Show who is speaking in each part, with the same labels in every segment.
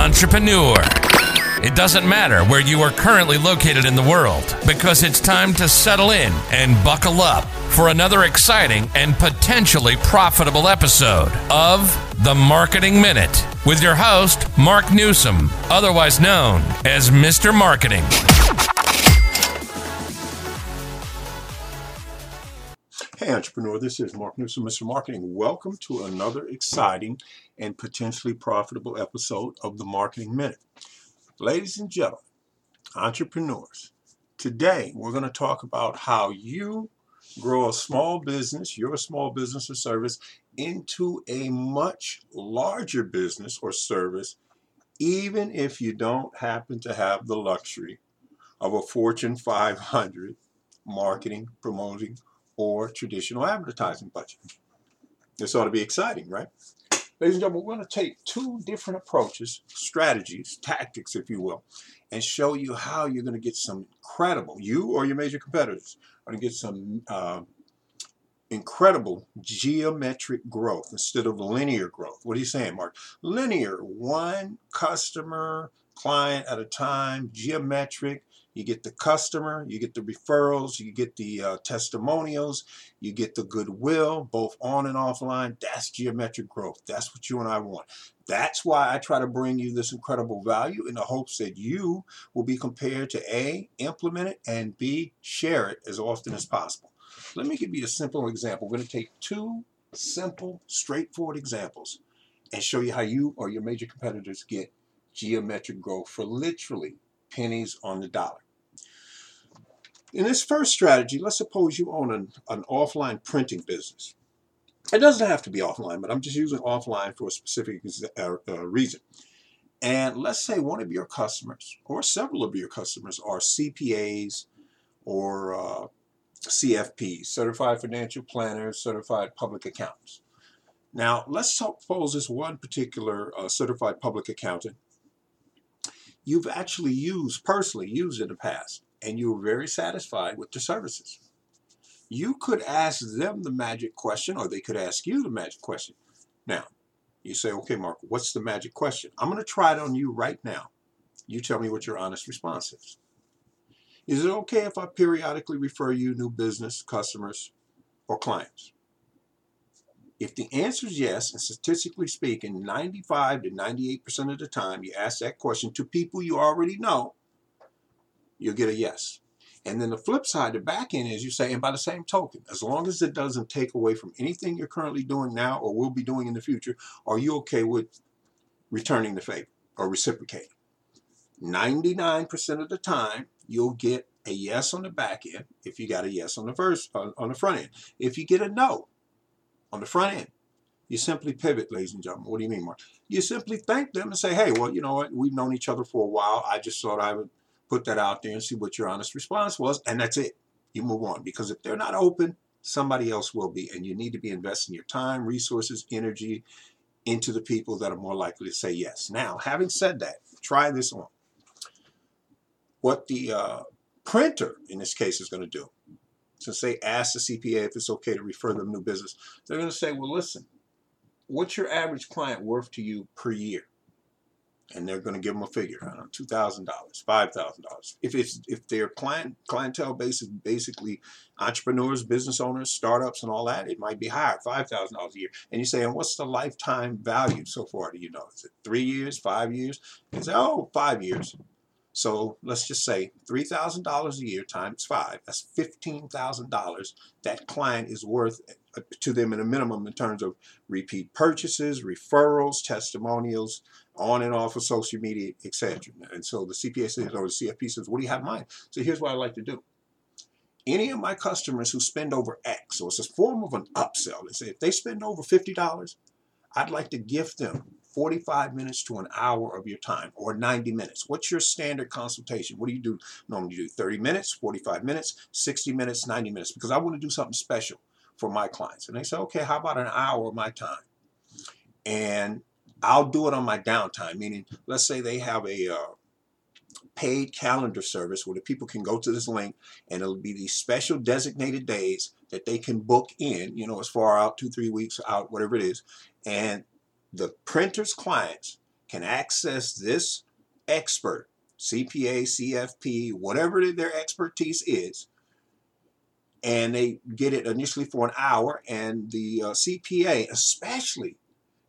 Speaker 1: entrepreneur. It doesn't matter where you are currently located in the world because it's time to settle in and buckle up for another exciting and potentially profitable episode of The Marketing Minute with your host, Mark Newsom, otherwise known as Mr. Marketing.
Speaker 2: Hey, entrepreneur, this is Mark Newsom, Mr. Marketing. Welcome to another exciting and potentially profitable episode of the Marketing Minute. Ladies and gentlemen, entrepreneurs, today we're going to talk about how you grow a small business, your small business or service, into a much larger business or service, even if you don't happen to have the luxury of a Fortune 500 marketing, promoting, or traditional advertising budget. This ought to be exciting, right? Ladies and gentlemen, we're going to take two different approaches, strategies, tactics, if you will, and show you how you're going to get some incredible, you or your major competitors are going to get some uh, incredible geometric growth instead of linear growth. What are you saying, Mark? Linear, one customer, client at a time, geometric, you get the customer, you get the referrals, you get the uh, testimonials, you get the goodwill, both on and offline. That's geometric growth. That's what you and I want. That's why I try to bring you this incredible value in the hopes that you will be compared to A, implement it, and B, share it as often as possible. Let me give you a simple example. We're going to take two simple, straightforward examples and show you how you or your major competitors get geometric growth for literally pennies on the dollar. In this first strategy, let's suppose you own an, an offline printing business. It doesn't have to be offline, but I'm just using offline for a specific uh, uh, reason. And let's say one of your customers, or several of your customers, are CPAs or uh, CFPs, Certified Financial Planners, Certified Public Accountants. Now, let's suppose this one particular uh, certified public accountant you've actually used, personally used in the past, and you were very satisfied with the services. You could ask them the magic question, or they could ask you the magic question. Now, you say, okay, Mark, what's the magic question? I'm going to try it on you right now. You tell me what your honest response is. Is it okay if I periodically refer you new business, customers, or clients? If the answer is yes, and statistically speaking, 95 to 98% of the time you ask that question to people you already know, you'll get a yes. And then the flip side, the back end is you say, and by the same token, as long as it doesn't take away from anything you're currently doing now or will be doing in the future, are you okay with returning the favor or reciprocating? 99% of the time, you'll get a yes on the back end if you got a yes on the first on the front end. If you get a no, on the front end. You simply pivot, ladies and gentlemen. What do you mean, Mark? You simply thank them and say, hey, well, you know what? We've known each other for a while. I just thought I would put that out there and see what your honest response was. And that's it. You move on. Because if they're not open, somebody else will be. And you need to be investing your time, resources, energy into the people that are more likely to say yes. Now, having said that, try this on. What the uh, printer, in this case, is going to do since they ask the CPA if it's okay to refer them new business, they're going to say, well, listen, what's your average client worth to you per year? And they're going to give them a figure, I don't know, two thousand dollars, five thousand dollars. If it's if their client clientele base is basically entrepreneurs, business owners, startups, and all that, it might be higher, five thousand dollars a year. And you say, and what's the lifetime value so far? Do you know? Is it three years, five years? You say, oh, five years. So let's just say $3,000 a year times five, that's $15,000 that client is worth uh, to them in a minimum in terms of repeat purchases, referrals, testimonials, on and off of social media, etc. And so the CPA says, or the CFP says, what do you have in mind? So here's what I like to do. Any of my customers who spend over X, so it's a form of an upsell. They say if they spend over $50, I'd like to gift them 45 minutes to an hour of your time or 90 minutes. What's your standard consultation? What do you do? Normally you do 30 minutes, 45 minutes, 60 minutes, 90 minutes because I want to do something special for my clients. And they say, okay, how about an hour of my time? And I'll do it on my downtime, meaning let's say they have a uh, paid calendar service where the people can go to this link and it'll be these special designated days that they can book in, you know, as far out, two, three weeks out, whatever it is. And the printer's clients can access this expert, CPA, CFP, whatever their expertise is, and they get it initially for an hour. And the uh, CPA, especially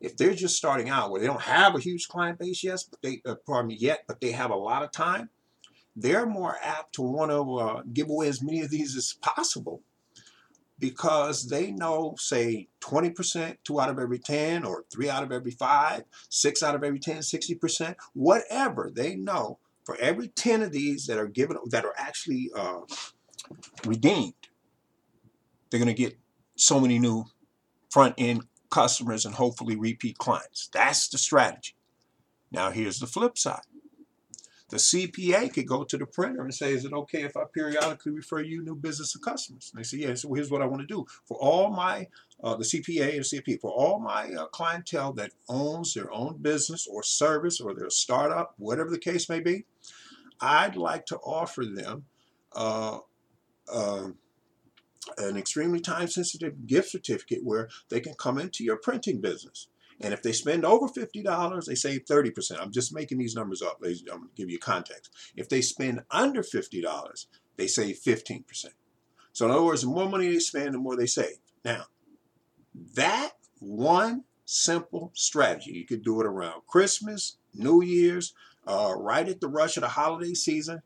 Speaker 2: if they're just starting out, where they don't have a huge client base yet, but they, uh, pardon me, yet, but they have a lot of time, they're more apt to want to uh, give away as many of these as possible because they know, say, 20%, two out of every 10, or three out of every five, six out of every 10, 60%, whatever they know, for every 10 of these that are given, that are actually uh, redeemed, they're going to get so many new front end customers and hopefully repeat clients. That's the strategy. Now, here's the flip side. The CPA could go to the printer and say, is it okay if I periodically refer you new business and customers? And they say, yeah, so here's what I want to do. For all my, uh, the CPA and CFP, for all my uh, clientele that owns their own business or service or their startup, whatever the case may be, I'd like to offer them uh, um, an extremely time sensitive gift certificate where they can come into your printing business. And if they spend over $50, they save 30%. I'm just making these numbers up, ladies. I'm going to give you context. If they spend under $50, they save 15%. So in other words, the more money they spend, the more they save. Now, that one simple strategy, you could do it around Christmas, New Year's, uh, right at the rush of the holiday season,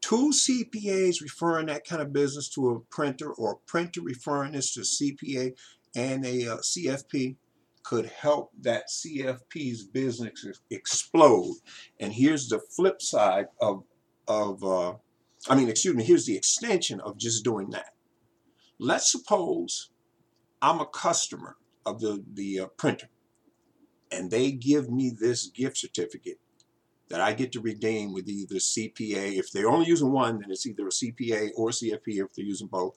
Speaker 2: two CPAs referring that kind of business to a printer or a printer referring this to a CPA and a uh, CFP could help that CFP's business explode. And here's the flip side of, of uh, I mean, excuse me, here's the extension of just doing that. Let's suppose I'm a customer of the, the uh, printer and they give me this gift certificate that I get to redeem with either CPA. If they're only using one, then it's either a CPA or a CFP if they're using both.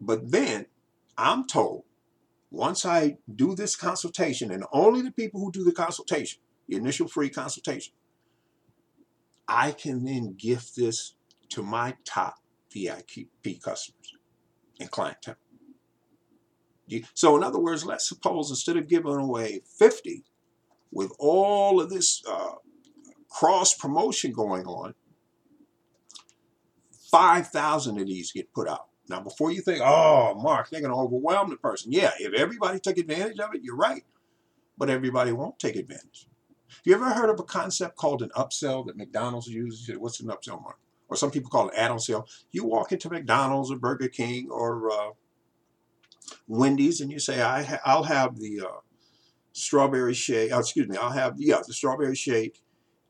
Speaker 2: But then I'm told once I do this consultation, and only the people who do the consultation, the initial free consultation, I can then gift this to my top VIP customers and clientele. So, in other words, let's suppose instead of giving away 50 with all of this uh, cross promotion going on, 5,000 of these get put out. Now, before you think, oh, Mark, they're going to overwhelm the person. Yeah, if everybody took advantage of it, you're right. But everybody won't take advantage. You ever heard of a concept called an upsell that McDonald's uses? What's an upsell, Mark? Or some people call it add-on sale. You walk into McDonald's or Burger King or uh, Wendy's and you say, I ha I'll have the uh, strawberry shake. Oh, excuse me, I'll have, yeah, the strawberry shake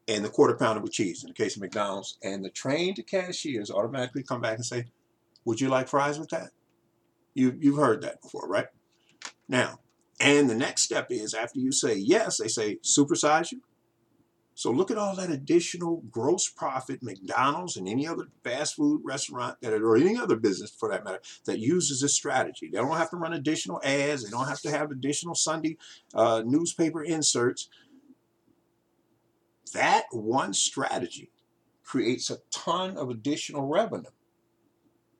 Speaker 2: and the quarter pounder with cheese in the case of McDonald's. And the trained cashiers automatically come back and say, would you like fries with that? You, you've heard that before, right? Now, and the next step is after you say yes, they say supersize you. So look at all that additional gross profit McDonald's and any other fast food restaurant that or any other business for that matter that uses this strategy. They don't have to run additional ads. They don't have to have additional Sunday uh, newspaper inserts. That one strategy creates a ton of additional revenue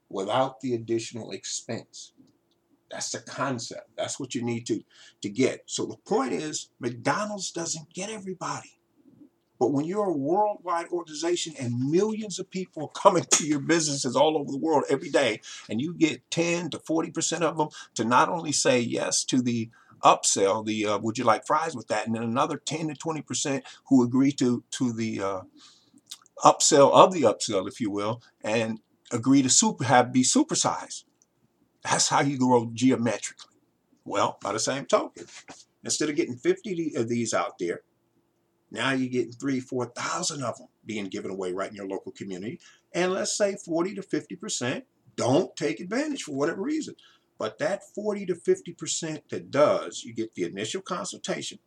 Speaker 2: without the additional expense. That's the concept. That's what you need to, to get. So the point is, McDonald's doesn't get everybody. But when you're a worldwide organization and millions of people are coming to your businesses all over the world every day, and you get 10 to 40% of them to not only say yes to the upsell, the uh, would you like fries with that, and then another 10 to 20% who agree to, to the uh, upsell of the upsell, if you will, and agree to super have be supersized. That's how you grow geometrically. Well, by the same token, instead of getting 50 of these out there, now you're getting three, 4,000 of them being given away right in your local community. And let's say 40 to 50% don't take advantage for whatever reason. But that 40 to 50% that does, you get the initial consultation,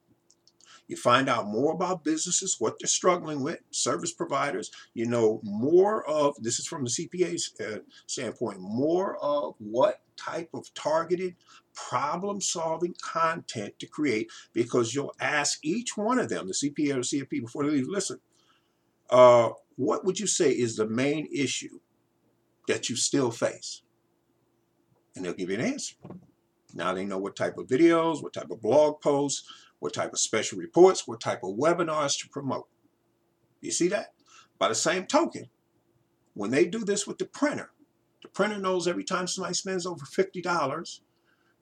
Speaker 2: you find out more about businesses, what they're struggling with, service providers. You know more of, this is from the CPA's uh, standpoint, more of what type of targeted problem solving content to create because you'll ask each one of them, the CPA or CFP, before they leave, listen, uh, what would you say is the main issue that you still face? And they'll give you an answer. Now they know what type of videos, what type of blog posts, what type of special reports, what type of webinars to promote. You see that? By the same token, when they do this with the printer, the printer knows every time somebody spends over $50,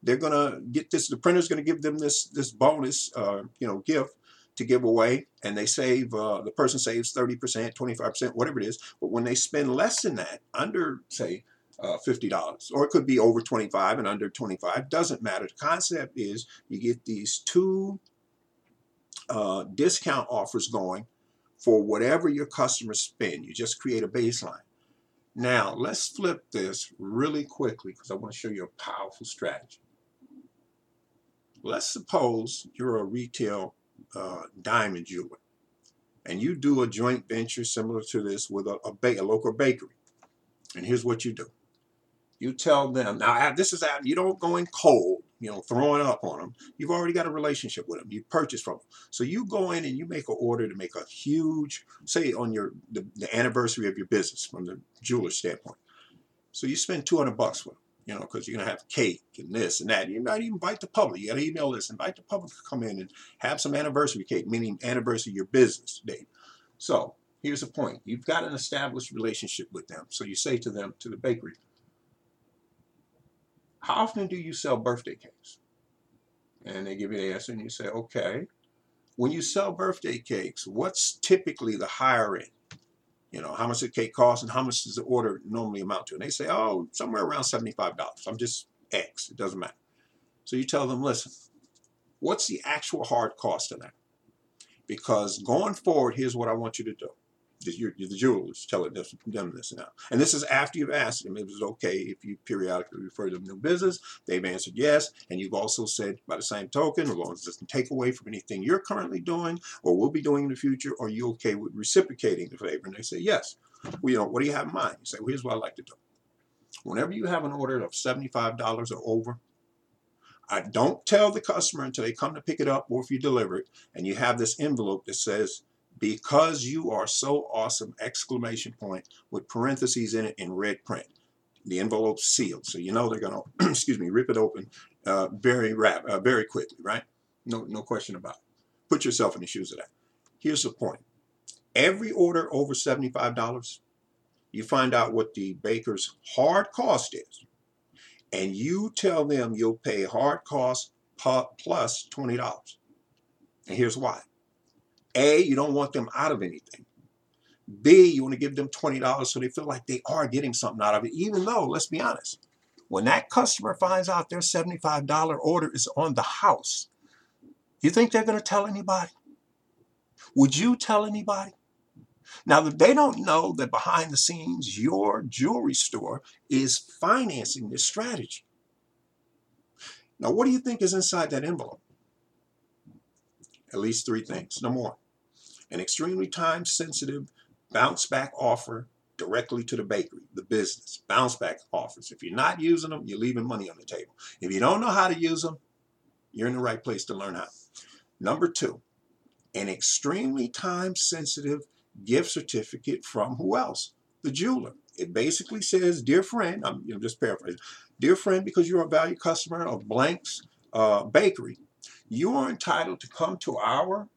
Speaker 2: they're gonna get this, the printer's gonna give them this this bonus, uh, you know, gift to give away, and they save, uh, the person saves 30%, 25%, whatever it is. But when they spend less than that, under, say, uh, $50, or it could be over 25 and under 25, doesn't matter. The concept is you get these two uh, discount offers going for whatever your customers spend. You just create a baseline. Now, let's flip this really quickly because I want to show you a powerful strategy. Let's suppose you're a retail uh, diamond jeweler and you do a joint venture similar to this with a, a, ba- a local bakery. And here's what you do. You tell them, now this is you don't go in cold, you know, throwing up on them. You've already got a relationship with them. You purchase from them. So you go in and you make an order to make a huge, say on your the, the anniversary of your business from the jeweler standpoint. So you spend 200 bucks with them you know, because you're going to have cake and this and that. You might even invite the public. You got to email this, invite the public to come in and have some anniversary cake, meaning anniversary your business date. So here's the point. You've got an established relationship with them. So you say to them, to the bakery, how often do you sell birthday cakes? And they give you the answer and you say, okay. When you sell birthday cakes, what's typically the higher end? you know, how much the cake costs and how much does the order normally amount to? And they say, oh, somewhere around $75. I'm just X. It doesn't matter. So you tell them, listen, what's the actual hard cost of that? Because going forward, here's what I want you to do you're the jewelers telling them, them this now. And this is after you've asked them if it's okay if you periodically refer them to business. They've answered yes. And you've also said, by the same token, as long as it doesn't take away from anything you're currently doing or will be doing in the future, are you okay with reciprocating the favor? And they say, yes. Well, you know, what do you have in mind? You say, well, here's what I like to do. Whenever you have an order of $75 or over, I don't tell the customer until they come to pick it up or if you deliver it, and you have this envelope that says because you are so awesome exclamation point with parentheses in it in red print. The envelope's sealed so you know they're going to excuse me rip it open uh, very rap uh, very quickly right? No no question about it. Put yourself in the shoes of that. Here's the point. Every order over $75 you find out what the baker's hard cost is and you tell them you'll pay hard cost plus $20 and here's why a, you don't want them out of anything. B, you want to give them $20 so they feel like they are getting something out of it, even though, let's be honest, when that customer finds out their $75 order is on the house, you think they're going to tell anybody? Would you tell anybody? Now, they don't know that behind the scenes, your jewelry store is financing this strategy. Now, what do you think is inside that envelope? At least three things. Number one, an extremely time sensitive bounce back offer directly to the bakery, the business, bounce back offers. If you're not using them, you're leaving money on the table. If you don't know how to use them, you're in the right place to learn how. Number two, an extremely time sensitive gift certificate from who else? The jeweler. It basically says, Dear friend, I'm just paraphrasing, Dear friend, because you're a valued customer of Blank's uh, Bakery, you are entitled to come to our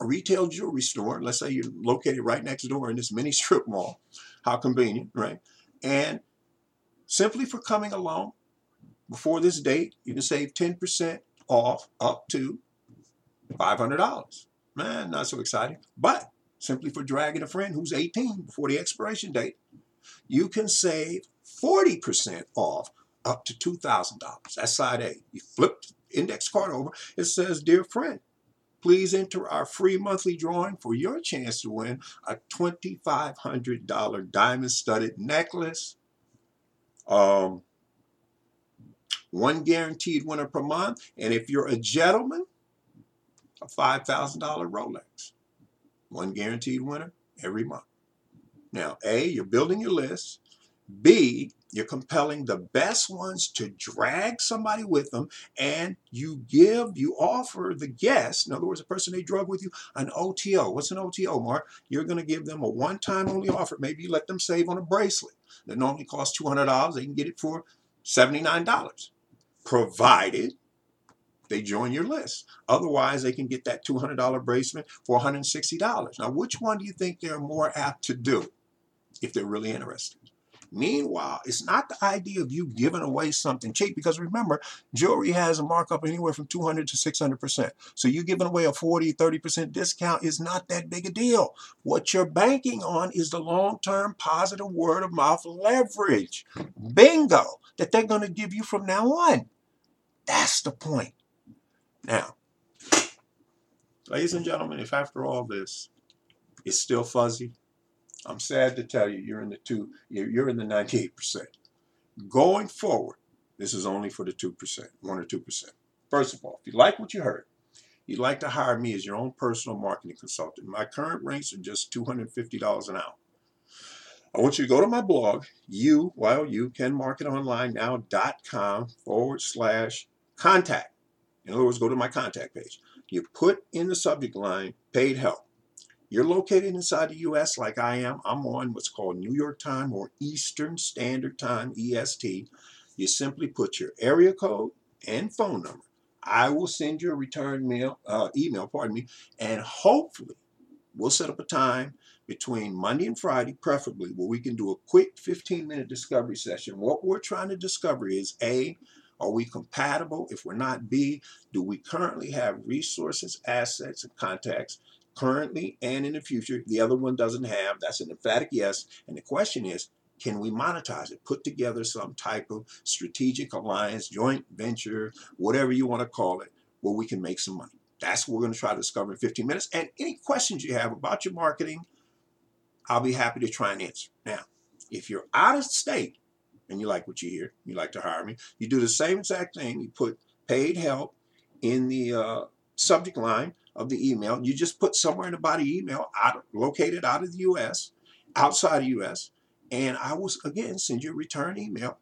Speaker 2: retail jewelry store. Let's say you're located right next door in this mini strip mall. How convenient, right? And simply for coming along before this date, you can save 10% off up to $500. Man, not so exciting. But simply for dragging a friend who's 18 before the expiration date, you can save 40% off up to $2,000. That's side A. You flip index card over, it says, Dear friend, please enter our free monthly drawing for your chance to win a $2,500 diamond studded necklace. Um, one guaranteed winner per month. And if you're a gentleman, a $5,000 Rolex. One guaranteed winner every month. Now, A, you're building your list. B, you're compelling the best ones to drag somebody with them, and you give, you offer the guest, in other words, the person they drug with you, an OTO. What's an OTO, Mark? You're going to give them a one time only offer. Maybe you let them save on a bracelet that normally costs $200. They can get it for $79, provided they join your list. Otherwise, they can get that $200 bracelet for $160. Now, which one do you think they're more apt to do if they're really interested? Meanwhile, it's not the idea of you giving away something cheap because remember, jewelry has a markup anywhere from 200 to 600%. So you giving away a 40, 30% discount is not that big a deal. What you're banking on is the long-term positive word of mouth leverage. Bingo! That they're going to give you from now on. That's the point. Now, ladies and gentlemen, if after all this, it's still fuzzy, I'm sad to tell you, you're in the two, you're in the 98%. Going forward, this is only for the 2%, 1 or 2%. First of all, if you like what you heard, you'd like to hire me as your own personal marketing consultant. My current rates are just $250 an hour. I want you to go to my blog, you, while you can marketonlinenow.com forward slash contact. In other words, go to my contact page. You put in the subject line paid help. You're located inside the U.S. like I am. I'm on what's called New York Time or Eastern Standard Time, EST. You simply put your area code and phone number. I will send you a return mail, uh, email, pardon me, and hopefully we'll set up a time between Monday and Friday, preferably, where we can do a quick 15 minute discovery session. What we're trying to discover is A, are we compatible? If we're not, B, do we currently have resources, assets, and contacts currently and in the future. The other one doesn't have. That's an emphatic yes. And the question is, can we monetize it? Put together some type of strategic alliance, joint venture, whatever you want to call it, where we can make some money. That's what we're going to try to discover in 15 minutes. And any questions you have about your marketing, I'll be happy to try and answer. Now, if you're out of state and you like what you hear, you like to hire me, you do the same exact thing. You put paid help in the uh, subject line of the email. You just put somewhere in the body email out, located out of the U.S., outside of U.S., and I will again send you a return email.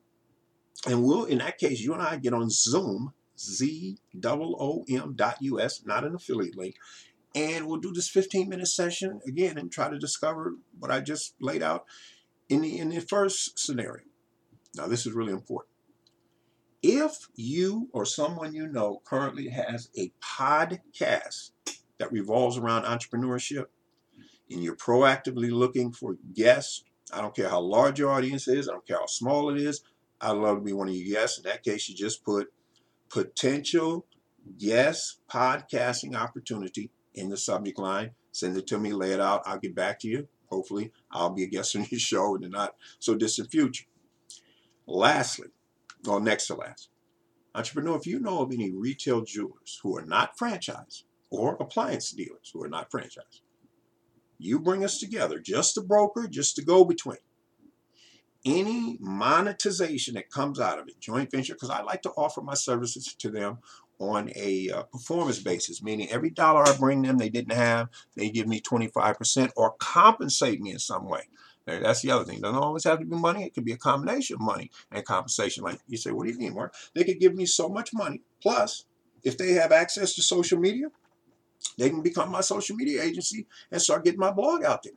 Speaker 2: And we'll, in that case, you and I get on Zoom, Z O M dot US, not an affiliate link, and we'll do this 15 minute session again and try to discover what I just laid out in the in the first scenario. Now, this is really important. If you or someone you know currently has a podcast that revolves around entrepreneurship and you're proactively looking for guests, I don't care how large your audience is, I don't care how small it is, I'd love to be one of your guests. In that case, you just put potential guest podcasting opportunity in the subject line. Send it to me, lay it out. I'll get back to you. Hopefully, I'll be a guest on your show in the not so distant future. Lastly, or next to last, entrepreneur, if you know of any retail jewelers who are not franchised or appliance dealers who are not franchised, you bring us together, just the broker, just the go between. Any monetization that comes out of it, joint venture, because I like to offer my services to them on a uh, performance basis, meaning every dollar I bring them they didn't have, they give me 25% or compensate me in some way. That's the other thing. It doesn't always have to be money. It could be a combination of money and compensation. Like you say, what do you mean, Mark? They could give me so much money. Plus, if they have access to social media, they can become my social media agency and start getting my blog out there.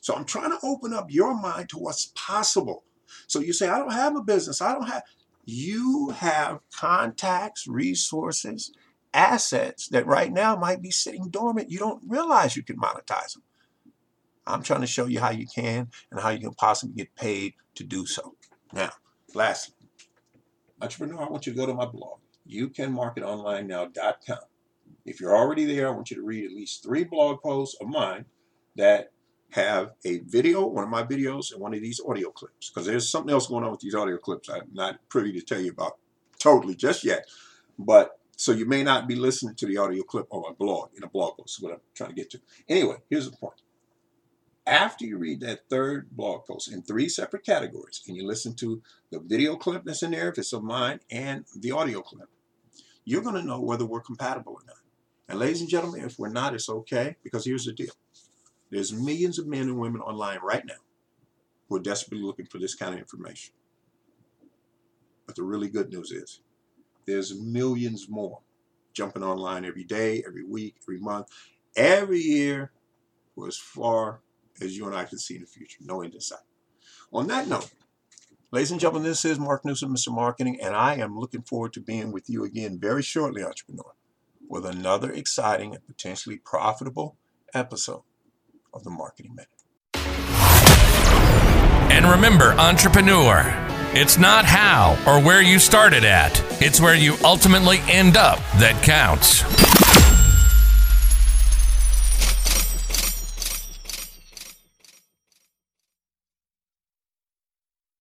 Speaker 2: So I'm trying to open up your mind to what's possible. So you say, I don't have a business. I don't have. You have contacts, resources, assets that right now might be sitting dormant. You don't realize you can monetize them. I'm trying to show you how you can and how you can possibly get paid to do so. Now, lastly, entrepreneur, I want you to go to my blog, youcanmarketonlinenow.com. If you're already there, I want you to read at least three blog posts of mine that have a video, one of my videos, and one of these audio clips. Because there's something else going on with these audio clips I'm not privy to tell you about totally just yet. But so you may not be listening to the audio clip on my blog in a blog post, is what I'm trying to get to. Anyway, here's the point. After you read that third blog post in three separate categories, and you listen to the video clip that's in there, if it's of mine, and the audio clip, you're going to know whether we're compatible or not. And ladies and gentlemen, if we're not, it's okay, because here's the deal. There's millions of men and women online right now who are desperately looking for this kind of information. But the really good news is there's millions more jumping online every day, every week, every month, every year for as far as you and I can see in the future. No end in sight. On that note, Ladies and gentlemen, this is Mark Newsom, Mr. Marketing, and I am looking forward to being with you again very shortly, entrepreneur, with another exciting and potentially profitable episode of the Marketing Minute.
Speaker 1: And remember, entrepreneur, it's not how or where you started at, it's where you ultimately end up that counts.